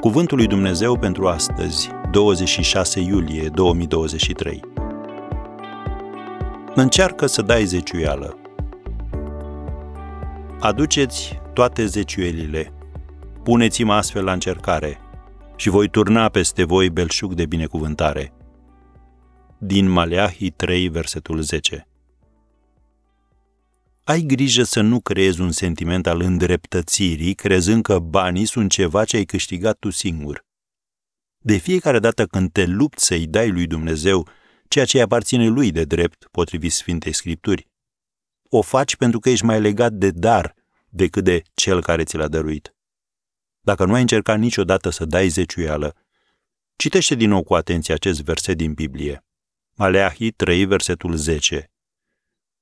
Cuvântul lui Dumnezeu pentru astăzi, 26 iulie 2023. Încearcă să dai zeciuială. Aduceți toate zeciuielile, puneți-mă astfel la încercare și voi turna peste voi belșug de binecuvântare. Din Maleahi 3, versetul 10 ai grijă să nu creezi un sentiment al îndreptățirii, crezând că banii sunt ceva ce ai câștigat tu singur. De fiecare dată când te lupți să-i dai lui Dumnezeu ceea ce îi aparține lui de drept, potrivit Sfintei Scripturi, o faci pentru că ești mai legat de dar decât de cel care ți l-a dăruit. Dacă nu ai încercat niciodată să dai zeciuială, citește din nou cu atenție acest verset din Biblie. Maleahi 3, versetul 10.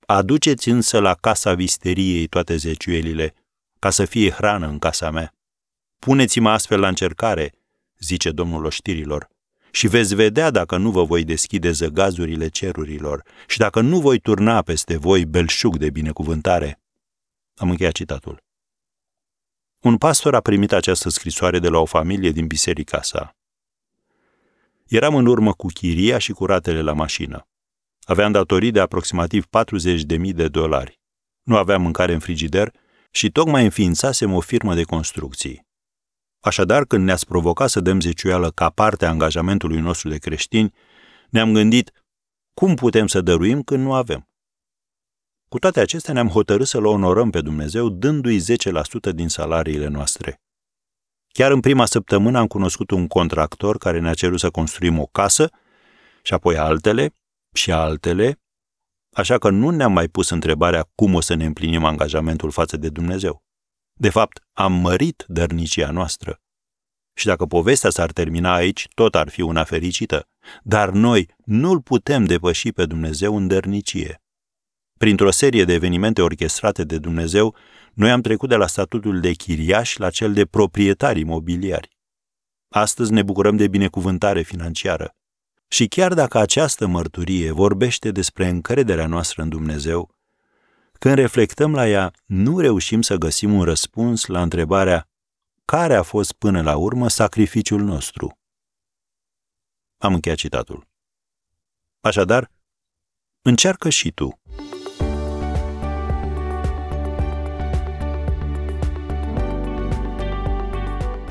Aduceți însă la casa visteriei toate zeciuielile, ca să fie hrană în casa mea. Puneți-mă astfel la încercare, zice Domnul oștirilor, și veți vedea dacă nu vă voi deschide zăgazurile cerurilor și dacă nu voi turna peste voi belșug de binecuvântare. Am încheiat citatul. Un pastor a primit această scrisoare de la o familie din biserica sa. Eram în urmă cu chiria și cu ratele la mașină. Aveam datorii de aproximativ 40.000 de dolari. Nu aveam mâncare în frigider și tocmai înființasem o firmă de construcții. Așadar, când ne-ați provocat să dăm zeciuială ca parte a angajamentului nostru de creștini, ne-am gândit cum putem să dăruim când nu avem. Cu toate acestea ne-am hotărât să-L onorăm pe Dumnezeu dându-i 10% din salariile noastre. Chiar în prima săptămână am cunoscut un contractor care ne-a cerut să construim o casă și apoi altele și altele, așa că nu ne-am mai pus întrebarea cum o să ne împlinim angajamentul față de Dumnezeu. De fapt, am mărit dărnicia noastră. Și dacă povestea s-ar termina aici, tot ar fi una fericită. Dar noi nu-L putem depăși pe Dumnezeu în dărnicie. Printr-o serie de evenimente orchestrate de Dumnezeu, noi am trecut de la statutul de chiriași la cel de proprietari imobiliari. Astăzi ne bucurăm de binecuvântare financiară. Și chiar dacă această mărturie vorbește despre încrederea noastră în Dumnezeu, când reflectăm la ea, nu reușim să găsim un răspuns la întrebarea care a fost până la urmă sacrificiul nostru. Am încheiat citatul. Așadar, încearcă și tu.